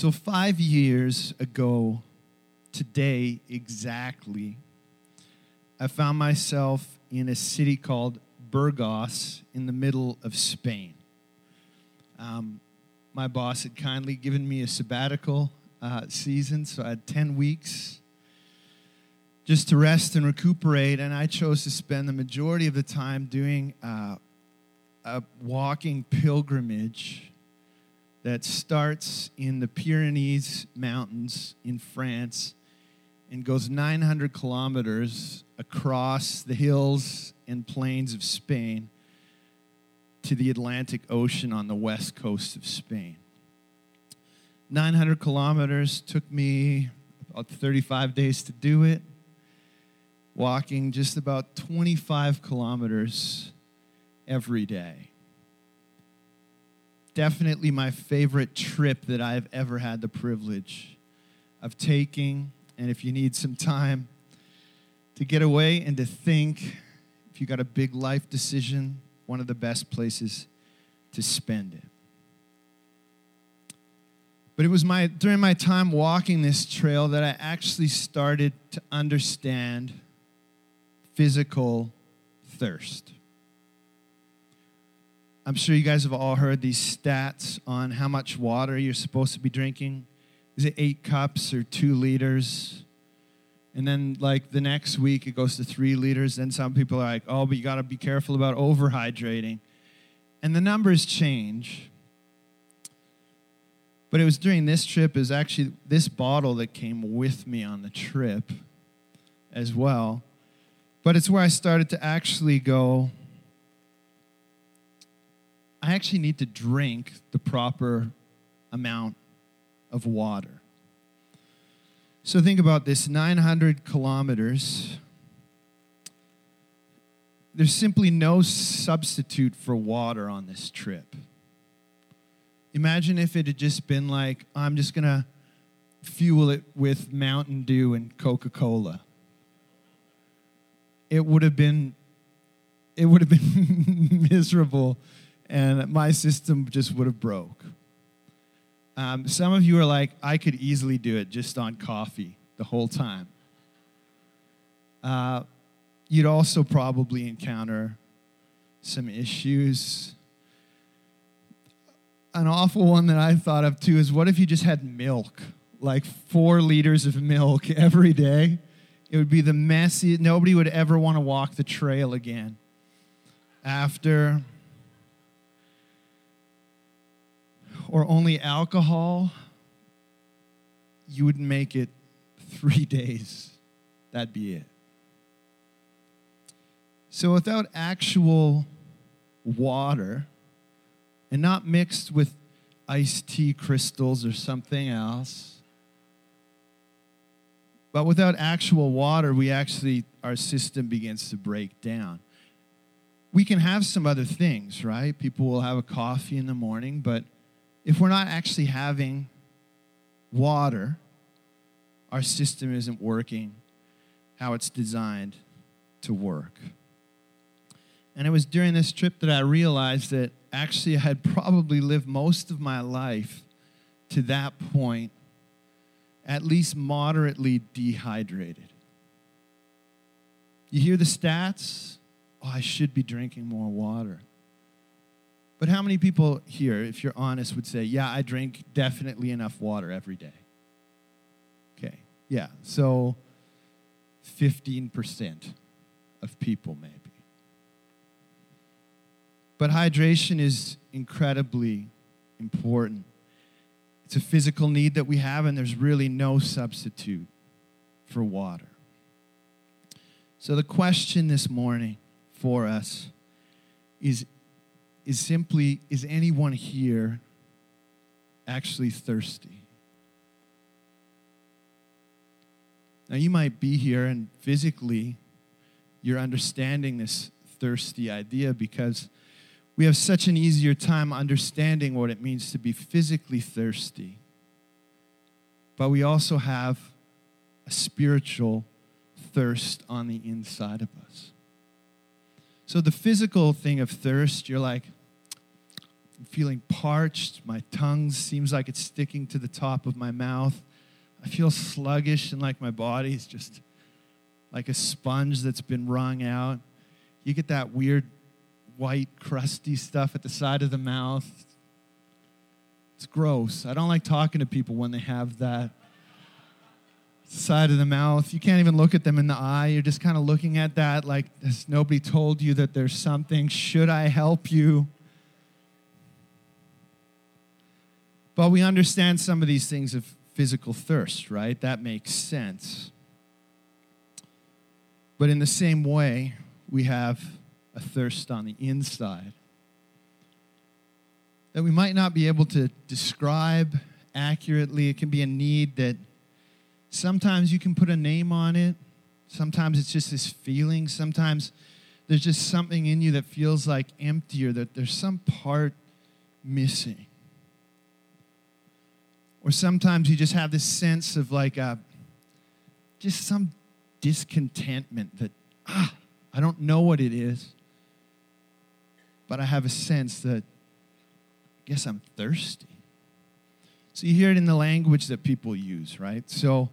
So, five years ago, today exactly, I found myself in a city called Burgos in the middle of Spain. Um, my boss had kindly given me a sabbatical uh, season, so I had 10 weeks just to rest and recuperate, and I chose to spend the majority of the time doing uh, a walking pilgrimage that starts in the Pyrenees Mountains in France and goes 900 kilometers across the hills and plains of Spain to the Atlantic Ocean on the west coast of Spain. 900 kilometers took me about 35 days to do it, walking just about 25 kilometers every day. Definitely my favorite trip that I've ever had the privilege of taking. And if you need some time to get away and to think, if you got a big life decision, one of the best places to spend it. But it was my during my time walking this trail that I actually started to understand physical thirst. I'm sure you guys have all heard these stats on how much water you're supposed to be drinking. Is it eight cups or two liters? And then, like the next week, it goes to three liters. Then some people are like, oh, but you got to be careful about overhydrating. And the numbers change. But it was during this trip, is actually this bottle that came with me on the trip as well. But it's where I started to actually go, I actually need to drink the proper amount of water. So think about this 900 kilometers. There's simply no substitute for water on this trip. Imagine if it had just been like, I'm just going to fuel it with Mountain Dew and Coca Cola. It would have been it would have been miserable and my system just would have broke. Um, some of you are like, I could easily do it just on coffee the whole time. Uh, you'd also probably encounter some issues. An awful one that I thought of too is what if you just had milk, like four liters of milk every day? It would be the messy, nobody would ever want to walk the trail again. After or only alcohol, you would make it three days. That'd be it. So, without actual water and not mixed with iced tea crystals or something else, but without actual water, we actually, our system begins to break down. We can have some other things, right? People will have a coffee in the morning, but if we're not actually having water, our system isn't working how it's designed to work. And it was during this trip that I realized that actually I had probably lived most of my life to that point, at least moderately dehydrated. You hear the stats? Oh, I should be drinking more water. But how many people here, if you're honest, would say, yeah, I drink definitely enough water every day? Okay, yeah. So 15% of people, maybe. But hydration is incredibly important. It's a physical need that we have, and there's really no substitute for water. So, the question this morning for us is is simply is anyone here actually thirsty? Now, you might be here and physically you're understanding this thirsty idea because we have such an easier time understanding what it means to be physically thirsty. But we also have a spiritual thirst on the inside of us. So, the physical thing of thirst, you're like, I'm feeling parched. My tongue seems like it's sticking to the top of my mouth. I feel sluggish and like my body is just like a sponge that's been wrung out. You get that weird white, crusty stuff at the side of the mouth. It's gross. I don't like talking to people when they have that side of the mouth. You can't even look at them in the eye. You're just kind of looking at that like, has nobody told you that there's something? Should I help you? But we understand some of these things of physical thirst, right? That makes sense. But in the same way, we have a thirst on the inside that we might not be able to describe accurately. It can be a need that sometimes you can put a name on it, sometimes it's just this feeling, sometimes there's just something in you that feels like empty or that there's some part missing. Or sometimes you just have this sense of like a, just some discontentment that, ah, I don't know what it is, but I have a sense that I guess I'm thirsty. So you hear it in the language that people use, right? So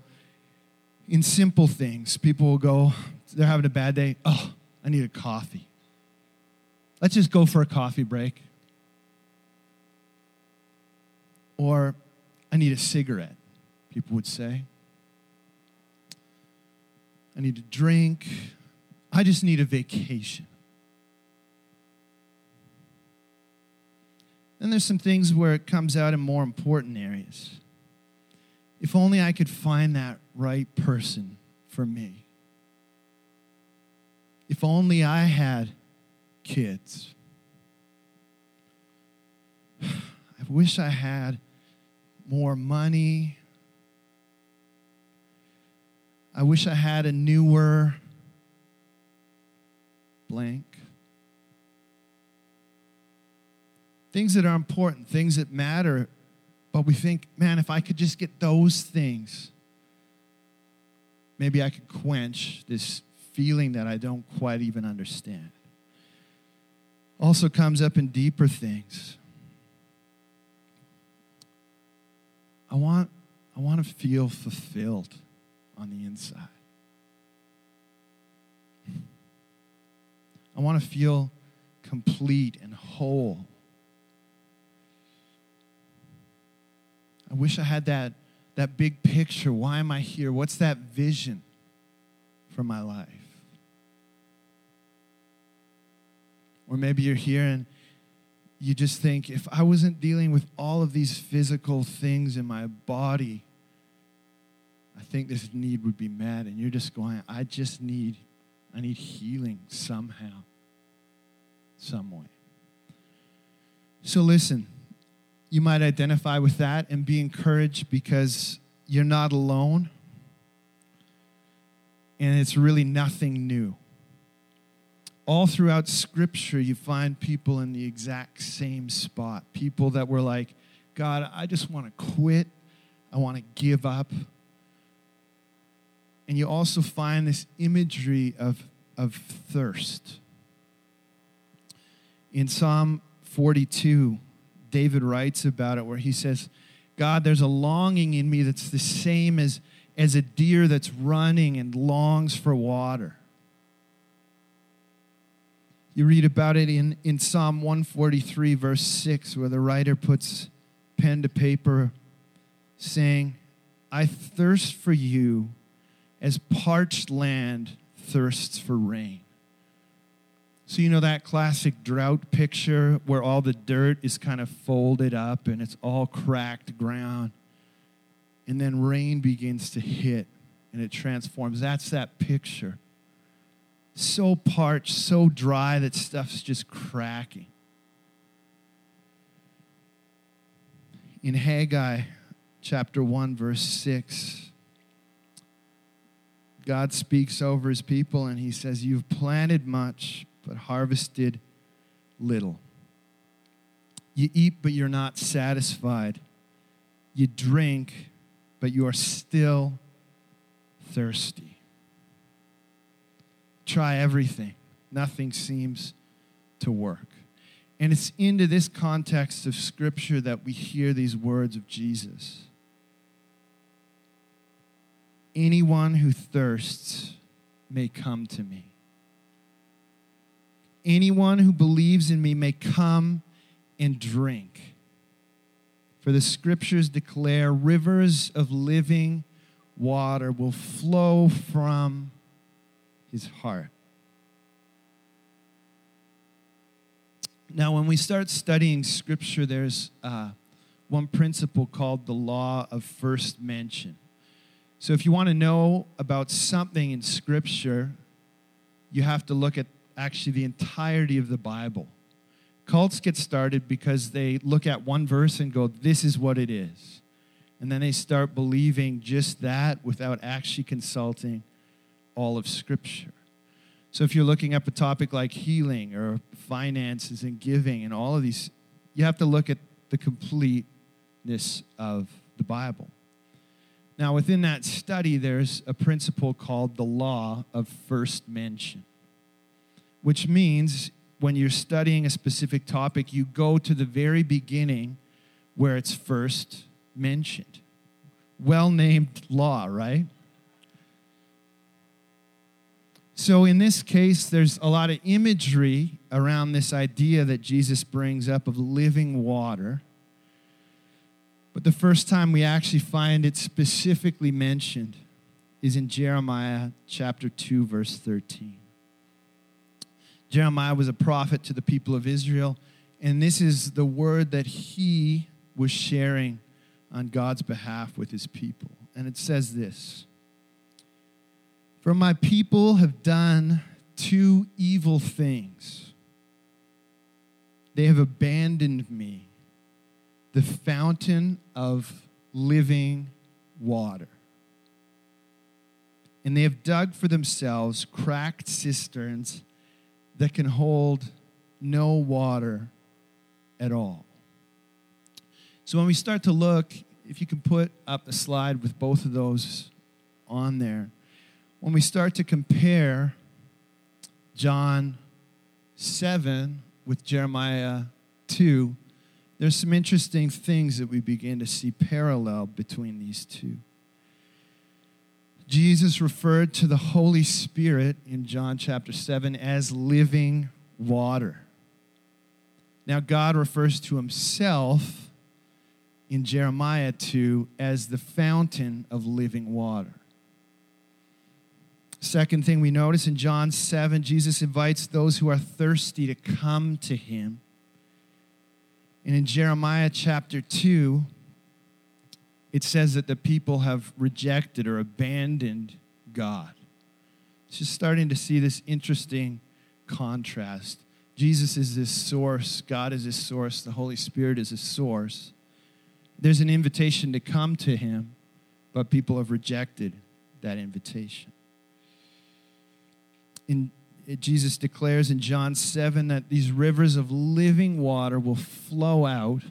in simple things, people will go, they're having a bad day. Oh, I need a coffee. Let's just go for a coffee break. Or I need a cigarette, people would say. I need a drink. I just need a vacation. Then there's some things where it comes out in more important areas. If only I could find that right person for me. If only I had kids. I wish I had more money. I wish I had a newer blank. Things that are important, things that matter, but we think, man, if I could just get those things, maybe I could quench this feeling that I don't quite even understand. Also comes up in deeper things. I want, I want to feel fulfilled on the inside. I want to feel complete and whole. Wish I had that, that big picture. Why am I here? What's that vision for my life? Or maybe you're here and you just think, if I wasn't dealing with all of these physical things in my body, I think this need would be met. And you're just going, I just need, I need healing somehow, some way. So listen, you might identify with that and be encouraged because you're not alone. And it's really nothing new all throughout Scripture, you find people in the exact same spot. People that were like, God, I just want to quit. I want to give up. And you also find this imagery of, of thirst. In Psalm 42, David writes about it where he says, God, there's a longing in me that's the same as, as a deer that's running and longs for water. You read about it in, in Psalm 143, verse 6, where the writer puts pen to paper saying, I thirst for you as parched land thirsts for rain. So, you know that classic drought picture where all the dirt is kind of folded up and it's all cracked ground. And then rain begins to hit and it transforms. That's that picture so parched, so dry that stuff's just cracking. In Haggai chapter 1, verse 6, God speaks over his people and he says, You've planted much, but harvested little. You eat, but you're not satisfied. You drink, but you are still thirsty try everything, nothing seems to work. And it's into this context of Scripture that we hear these words of Jesus. Anyone who thirsts may come to me. Anyone who believes in me may come and drink. For the scriptures declare rivers of living water will flow from his heart. Now, when we start studying scripture, there's uh, one principle called the law of first mention. So, if you want to know about something in scripture, you have to look at actually the entirety of the Bible. Cults get started because they look at one verse and go, This is what it is. And then they start believing just that without actually consulting all of Scripture. So if you're looking up a topic like healing or finances and giving and all of these, you have to look at the completeness of the Bible. Now, within that study, there's a principle called the law of first mention, which means when you're studying a specific topic, you go to the very beginning where it's first mentioned. Well named law, right? So, in this case, there's a lot of imagery around this idea that Jesus brings up of living water. But the first time we actually find it specifically mentioned is in Jeremiah chapter 2, verse 13. Jeremiah was a prophet to the people of Israel, and this is the word that he was sharing on God's behalf with his people. And it says this For my people have done two evil things. They have abandoned me, the fountain of living water. And they have dug for themselves cracked cisterns that can hold no water at all. So when we start to look, if you can put up a slide with both of those on there, when we start to compare John 7 with Jeremiah 2, there's some interesting things that we begin to see parallel between these two. Jesus referred to the Holy Spirit in John chapter 7 as living water. Now, God refers to himself in Jeremiah 2 as the fountain of living water. Second thing we notice in John 7, Jesus invites those who are thirsty to come to him. And in Jeremiah chapter 2, it says that the people have rejected or abandoned God. It's just starting to see this interesting contrast. Jesus is this source, God is this source, the Holy Spirit is a source there's an invitation to come to him, but people have rejected that invitation. In, Jesus declares in John 7 that these rivers of living water will flow out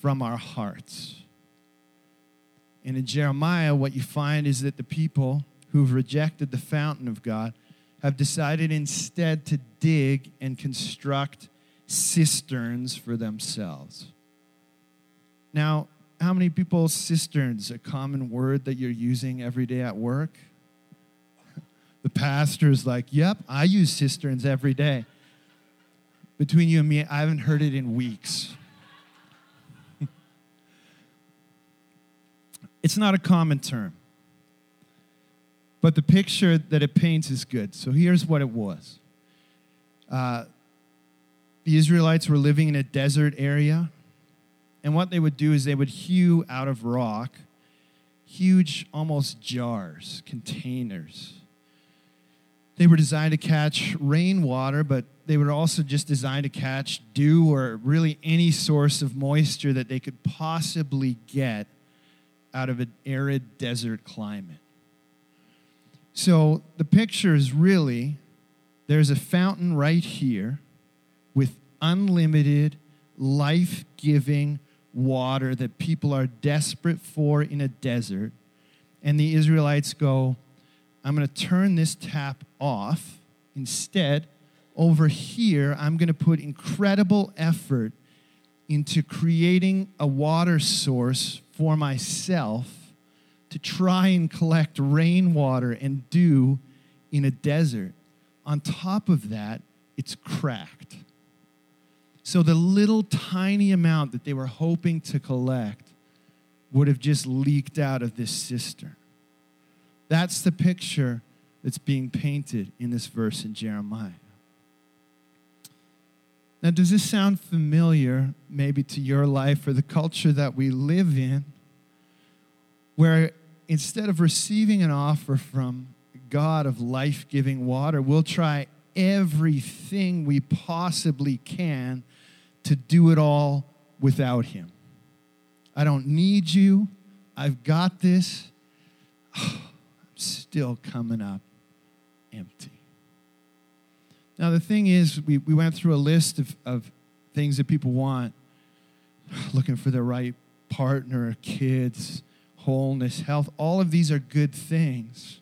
from our hearts. And in Jeremiah, what you find is that the people who've rejected the fountain of God have decided instead to dig and construct cisterns for themselves. Now, how many people cisterns a common word that you're using every day at work? The pastor's like, "Yep, I use cisterns every day." Between you and me, I haven't heard it in weeks. It's not a common term. But the picture that it paints is good. So here's what it was. Uh, the Israelites were living in a desert area and what they would do is they would hew out of rock huge, almost jars, containers. They were designed to catch rainwater, but they were also just designed to catch dew or really any source of moisture that they could possibly get out of an arid desert climate. So the picture is really there's a fountain right here with unlimited, life giving water that people are desperate for in a desert. And the Israelites go, I'm going to turn this tap off. Instead, over here, I'm going to put incredible effort into creating a water source for myself to try and collect rainwater and dew in a desert. On top of that, it's cracked. So the little tiny amount that they were hoping to collect would have just leaked out of this cistern. That's the picture that's being painted in this verse in Jeremiah. Now, does this sound familiar maybe to your life or the culture that we live in, where instead of receiving an offer from God of life giving water, we'll try everything we possibly can to do it all without Him? I don't need you. I've got this. I'm still coming up empty. Now, the thing is, we, we went through a list of, of things that people want looking for the right partner, kids, wholeness, health. All of these are good things.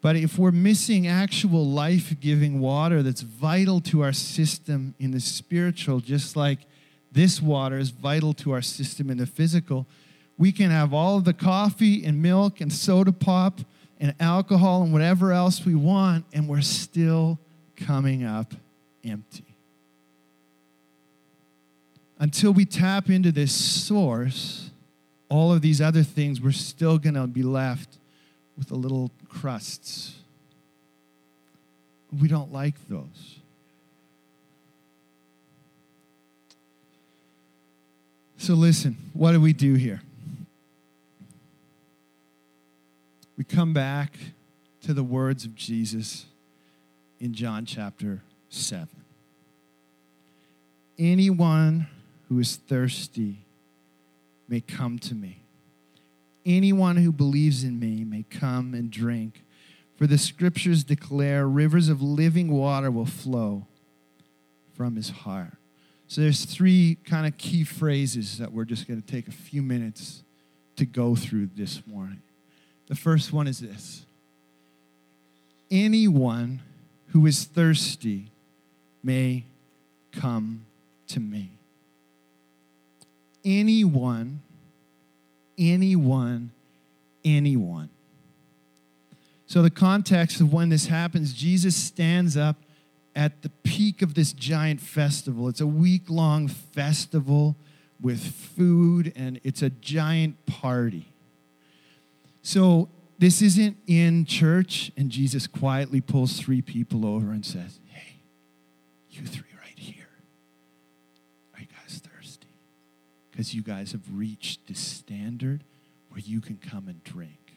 But if we're missing actual life giving water that's vital to our system in the spiritual, just like this water is vital to our system in the physical, we can have all of the coffee and milk and soda pop and alcohol and whatever else we want, and we're still coming up empty. Until we tap into this source, all of these other things, we're still going to be left with the little crusts. We don't like those. So, listen, what do we do here? We come back to the words of Jesus in John chapter 7. Anyone who is thirsty may come to me. Anyone who believes in me may come and drink. For the scriptures declare rivers of living water will flow from his heart. So there's three kind of key phrases that we're just going to take a few minutes to go through this morning. The first one is this Anyone who is thirsty may come to me. Anyone, anyone, anyone. So, the context of when this happens, Jesus stands up at the peak of this giant festival. It's a week long festival with food, and it's a giant party. So this isn't in church, and Jesus quietly pulls three people over and says, Hey, you three right here, are you guys thirsty? Because you guys have reached this standard where you can come and drink.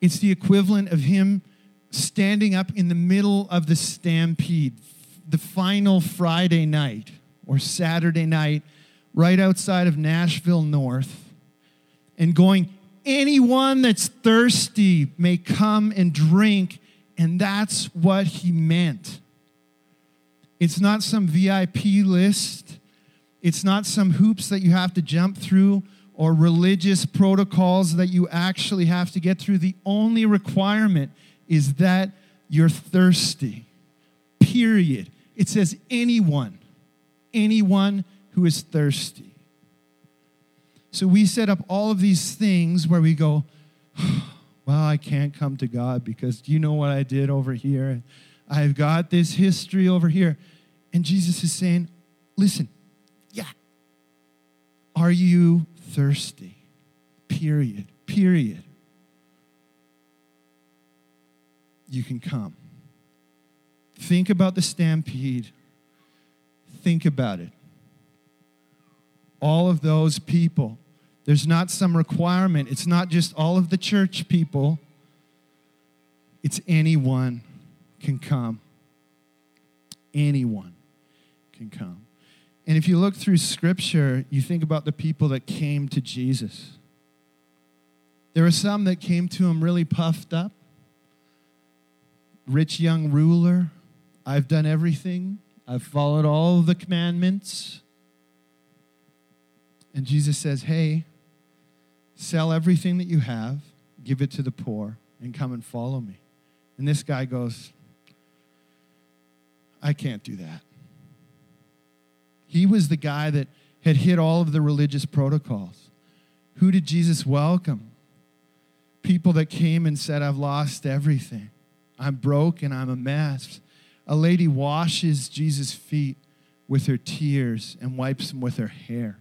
It's the equivalent of him standing up in the middle of the stampede, the final Friday night or Saturday night, right outside of Nashville North, and going, anyone that's thirsty may come and drink. And that's what he meant. It's not some VIP list, it's not some hoops that you have to jump through or religious protocols that you actually have to get through. The only requirement is that you're thirsty. Period. It says anyone, anyone who is thirsty. So we set up all of these things where we go, well, I can't come to God because you know what I did over here? I've got this history over here. And Jesus is saying, listen, yeah. Are you thirsty? Period. Period. You can come. Think about the stampede. Think about it. All of those people there's not some requirement. It's not just all of the church people. It's anyone can come. Anyone can come. And if you look through scripture, you think about the people that came to Jesus. There were some that came to him really puffed up. Rich young ruler, I've done everything. I've followed all the commandments. And Jesus says, Hey, Sell everything that you have, give it to the poor, and come and follow me. And this guy goes, I can't do that. He was the guy that had hit all of the religious protocols. Who did Jesus welcome? People that came and said, I've lost everything. I'm broken. I'm a mess. A lady washes Jesus' feet with her tears and wipes them with her hair.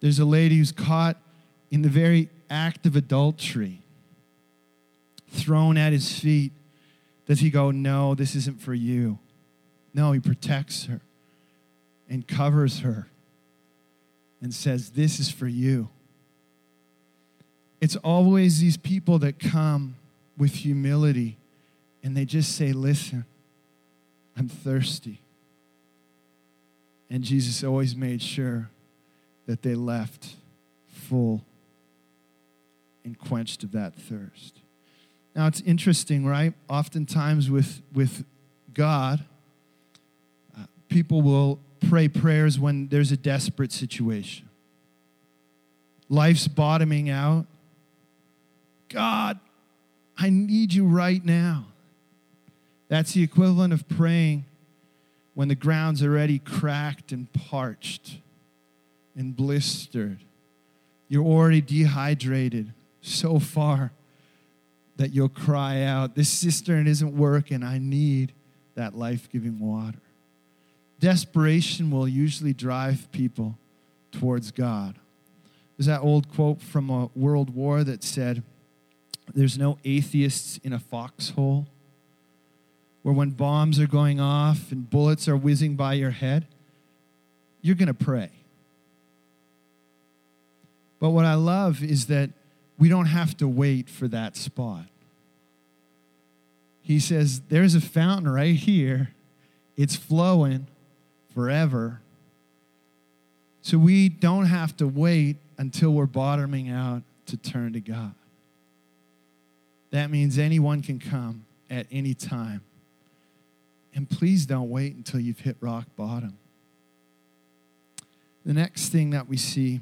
There's a lady who's caught in the very act of adultery, thrown at his feet. Does he go, No, this isn't for you? No, he protects her and covers her and says, This is for you. It's always these people that come with humility and they just say, Listen, I'm thirsty. And Jesus always made sure that they left full and quenched of that thirst. Now it's interesting, right? Oftentimes with, with God, uh, people will pray prayers when there's a desperate situation. Life's bottoming out. God, I need you right now. That's the equivalent of praying when the ground's already cracked and parched and blistered. You're already dehydrated so far that you'll cry out, This cistern isn't working. I need that life giving water. Desperation will usually drive people towards God. There's that old quote from a world war that said, There's no atheists in a foxhole. Where when bombs are going off and bullets are whizzing by your head, you're going to pray. But what I love is that we don't have to wait for that spot. He says, There's a fountain right here, it's flowing forever. So we don't have to wait until we're bottoming out to turn to God. That means anyone can come at any time. And please don't wait until you've hit rock bottom. The next thing that we see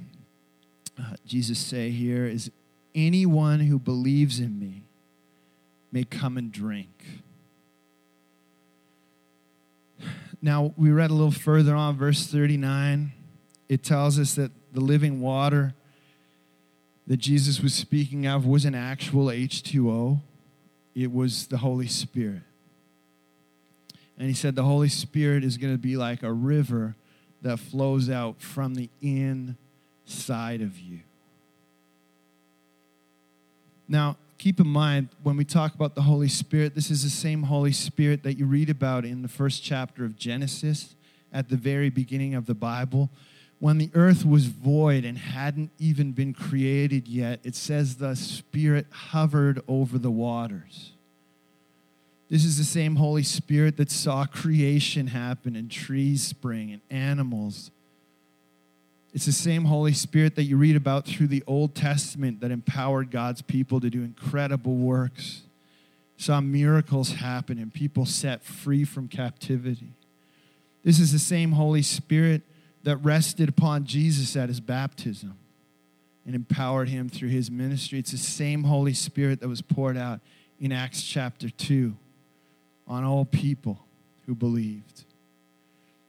uh, Jesus say here is anyone who believes in me may come and drink. Now, we read a little further on, verse 39. It tells us that the living water that Jesus was speaking of was an actual H2O, it was the Holy Spirit. And he said the Holy Spirit is going to be like a river that flows out from the inside of you. Now, keep in mind when we talk about the Holy Spirit, this is the same Holy Spirit that you read about in the first chapter of Genesis at the very beginning of the Bible. When the earth was void and hadn't even been created yet, it says the Spirit hovered over the waters. This is the same Holy Spirit that saw creation happen and trees spring and animals it's the same Holy Spirit that you read about through the Old Testament that empowered God's people to do incredible works, saw miracles happen, and people set free from captivity. This is the same Holy Spirit that rested upon Jesus at his baptism and empowered him through his ministry. It's the same Holy Spirit that was poured out in Acts chapter 2 on all people who believed.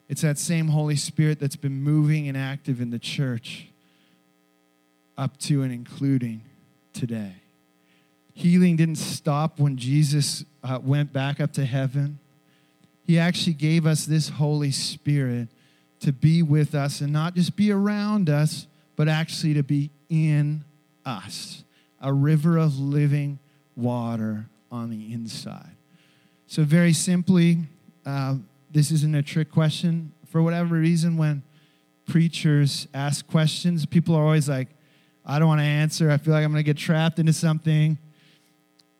It's that same Holy Spirit that's been moving and active in the church up to and including today. Healing didn't stop when Jesus uh, went back up to heaven. He actually gave us this Holy Spirit to be with us and not just be around us, but actually to be in us. A river of living water on the inside. So, very simply, uh, this isn't a trick question. For whatever reason, when preachers ask questions, people are always like, I don't want to answer. I feel like I'm going to get trapped into something.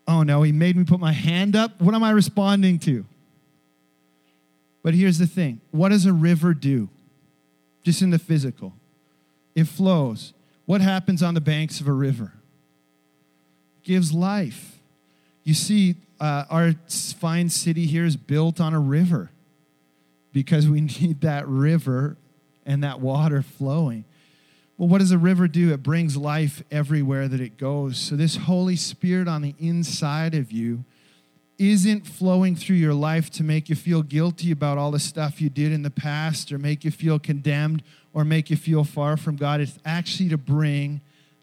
Oh no, he made me put my hand up. What am I responding to? But here's the thing what does a river do? Just in the physical, it flows. What happens on the banks of a river? It gives life. You see, uh, our fine city here is built on a river because we need that river and that water flowing. Well, what does a river do? It brings life everywhere that it goes. So, this Holy Spirit on the inside of you isn't flowing through your life to make you feel guilty about all the stuff you did in the past or make you feel condemned or make you feel far from God. It's actually to bring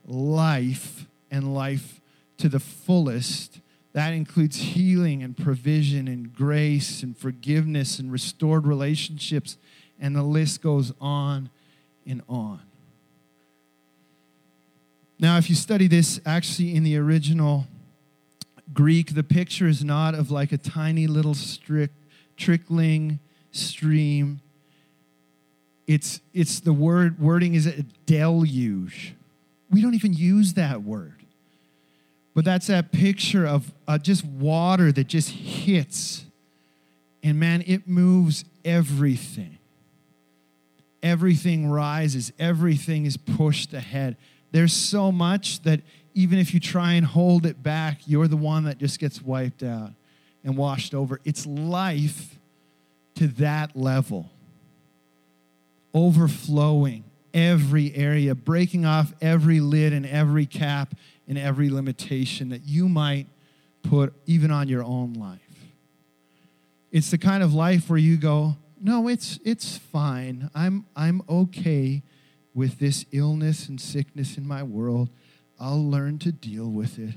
life and life to the fullest. That includes healing and provision and grace and forgiveness and restored relationships. And the list goes on and on. Now, if you study this actually in the original Greek, the picture is not of like a tiny little trickling stream. It's, it's the word, wording is a deluge. We don't even use that word. But that's that picture of uh, just water that just hits. And man, it moves everything. Everything rises, everything is pushed ahead. There's so much that even if you try and hold it back, you're the one that just gets wiped out and washed over. It's life to that level, overflowing every area, breaking off every lid and every cap and every limitation that you might put even on your own life. It's the kind of life where you go, no, it's, it's fine. I'm, I'm okay with this illness and sickness in my world. I'll learn to deal with it.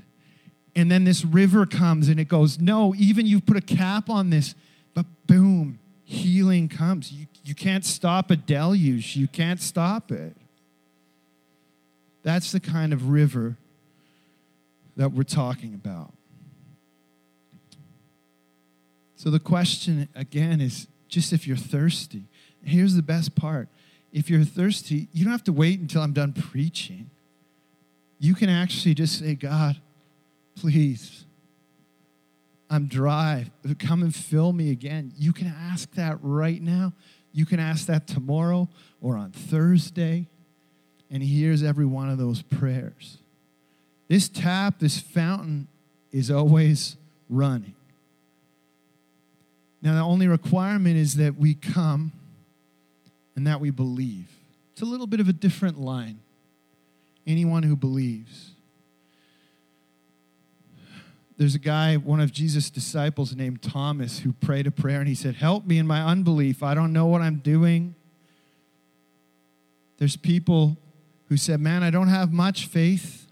And then this river comes and it goes, No, even you've put a cap on this, but boom, healing comes. You, you can't stop a deluge, you can't stop it. That's the kind of river that we're talking about. So the question again is just if you're thirsty. Here's the best part if you're thirsty, you don't have to wait until I'm done preaching you can actually just say, God, please, I'm dry. Come and fill me again. You can ask that right now. You can ask that tomorrow or on Thursday. And He hears every one of those prayers. This tap, this fountain is always running. Now, the only requirement is that we come and that we believe. It's a little bit of a different line anyone who believes. There's a guy, one of Jesus' disciples named Thomas, who prayed a prayer and he said, Help me in my unbelief. I don't know what I'm doing. There's people who said, Man, I don't have much faith.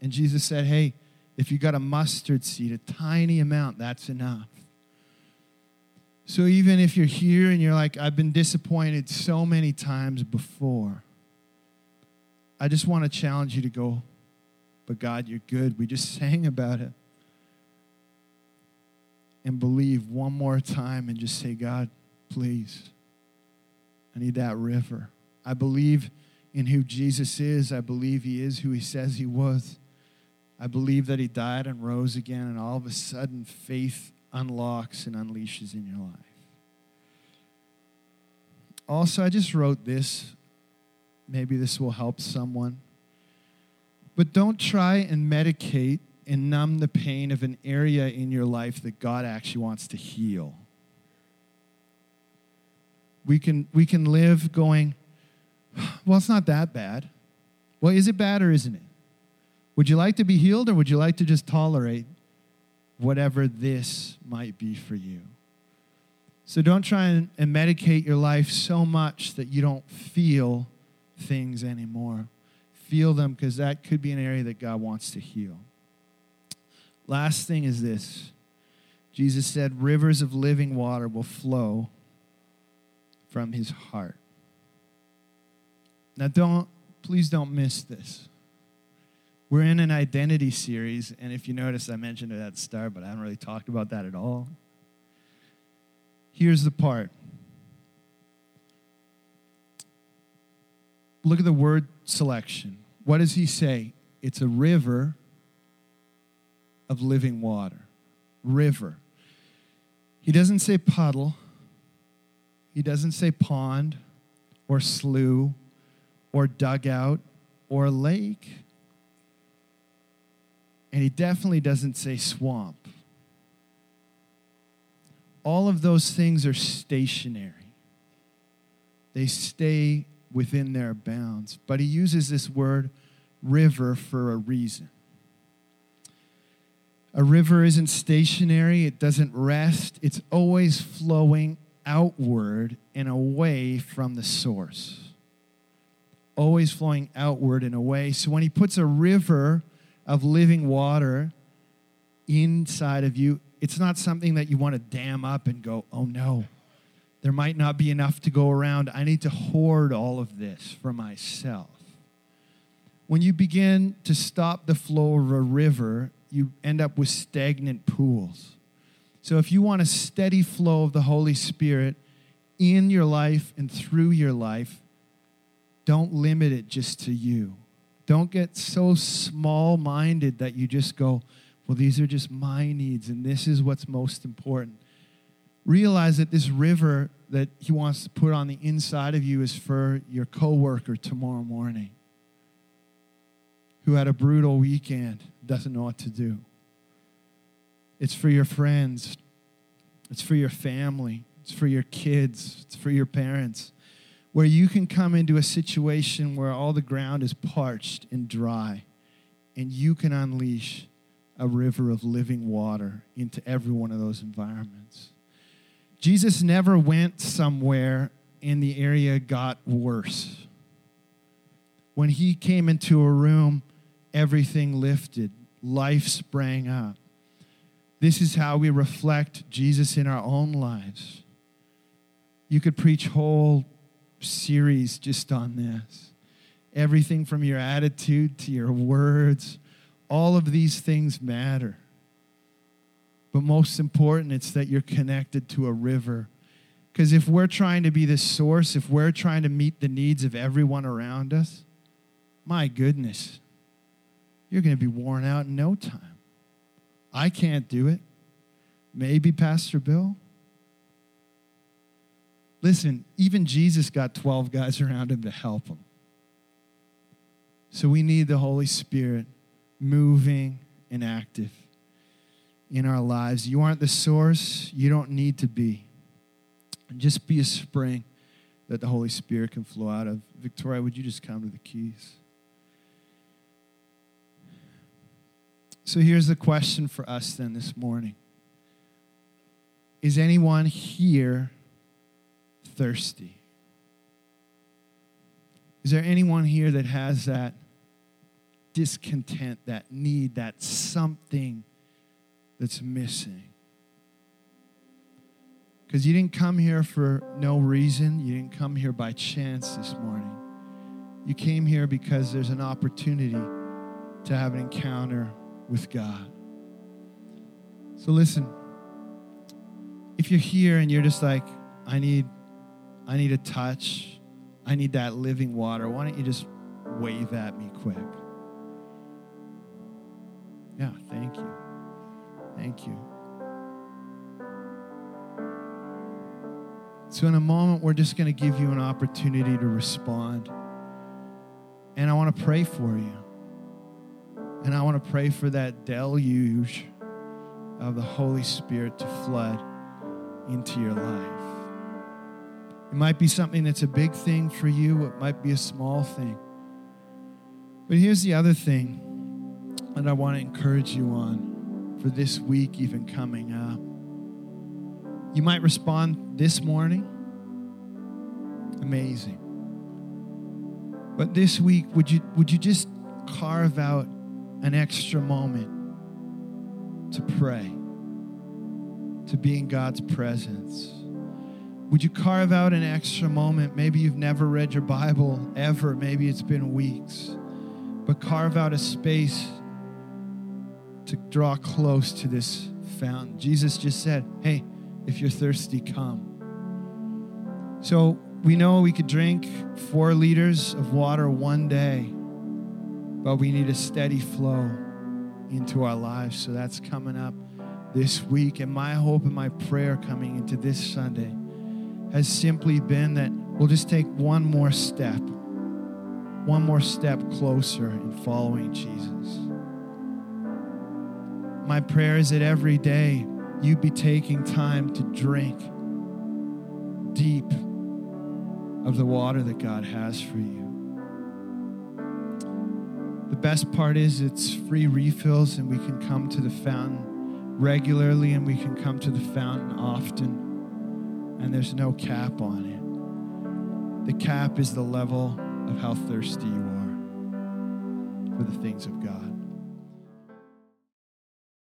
And Jesus said, Hey, if you got a mustard seed, a tiny amount, that's enough. So even if you're here and you're like, I've been disappointed so many times before, I just want to challenge you to go, but God, you're good. We just sang about it. And believe one more time and just say, God, please, I need that river. I believe in who Jesus is. I believe he is who he says he was. I believe that he died and rose again, and all of a sudden, faith unlocks and unleashes in your life. Also, I just wrote this Maybe this will help someone. But don't try and medicate and numb the pain of an area in your life that God actually wants to heal. We can, we can live going, well, it's not that bad. Well, is it bad or isn't it? Would you like to be healed or would you like to just tolerate whatever this might be for you? So don't try and, and medicate your life so much that you don't feel things anymore. Feel them because that could be an area that God wants to heal. Last thing is this Jesus said, Rivers of living water will flow from his heart. Now, don't, please don't miss this. We're in an identity series, and if you notice, I mentioned it at the start, but I haven't really talked about that at all. Here's the part look at the word selection. What does he say? It's a river of living water. River. He doesn't say puddle. He doesn't say pond or slough or dugout or lake. And he definitely doesn't say swamp. All of those things are stationary, they stay within their bounds. But he uses this word river for a reason. A river isn't stationary, it doesn't rest, it's always flowing outward and away from the source. Always flowing outward and away. So when he puts a river of living water inside of you, it's not something that you want to dam up and go, oh no, there might not be enough to go around. I need to hoard all of this for myself. When you begin to stop the flow of a river, you end up with stagnant pools. So if you want a steady flow of the Holy Spirit in your life and through your life, don't limit it just to you. Don't get so small minded that you just go, well, these are just my needs and this is what's most important. Realize that this river that he wants to put on the inside of you is for your coworker tomorrow morning who had a brutal weekend, doesn't know what to do. It's for your friends. It's for your family. It's for your kids. It's for your parents. Where you can come into a situation where all the ground is parched and dry, and you can unleash a river of living water into every one of those environments. Jesus never went somewhere and the area got worse. When he came into a room, everything lifted, life sprang up. This is how we reflect Jesus in our own lives. You could preach whole series just on this. Everything from your attitude to your words, all of these things matter. But most important, it's that you're connected to a river. Because if we're trying to be the source, if we're trying to meet the needs of everyone around us, my goodness, you're going to be worn out in no time. I can't do it. Maybe Pastor Bill. Listen, even Jesus got 12 guys around him to help him. So we need the Holy Spirit moving and active in our lives. You aren't the source, you don't need to be. Just be a spring that the Holy Spirit can flow out of. Victoria, would you just come to the keys? So here's the question for us then this morning Is anyone here thirsty? Is there anyone here that has that discontent, that need, that something that's missing? Because you didn't come here for no reason. You didn't come here by chance this morning. You came here because there's an opportunity to have an encounter with God. So listen, if you're here and you're just like, I need, I need a touch, I need that living water, why don't you just wave at me quick? Yeah, thank you. Thank you. So, in a moment, we're just going to give you an opportunity to respond. And I want to pray for you. And I want to pray for that deluge of the Holy Spirit to flood into your life. It might be something that's a big thing for you, it might be a small thing. But here's the other thing that I want to encourage you on for this week, even coming up. You might respond this morning. Amazing. But this week, would you, would you just carve out an extra moment to pray, to be in God's presence? Would you carve out an extra moment? Maybe you've never read your Bible ever, maybe it's been weeks, but carve out a space to draw close to this fountain. Jesus just said, Hey, if you're thirsty, come. So we know we could drink four liters of water one day but we need a steady flow into our lives. So that's coming up this week. And my hope and my prayer coming into this Sunday has simply been that we'll just take one more step, one more step closer in following Jesus. My prayer is that every day you be taking time to drink deep of the water that God has for you. The best part is it's free refills and we can come to the fountain regularly and we can come to the fountain often, and there's no cap on it. The cap is the level of how thirsty you are for the things of God.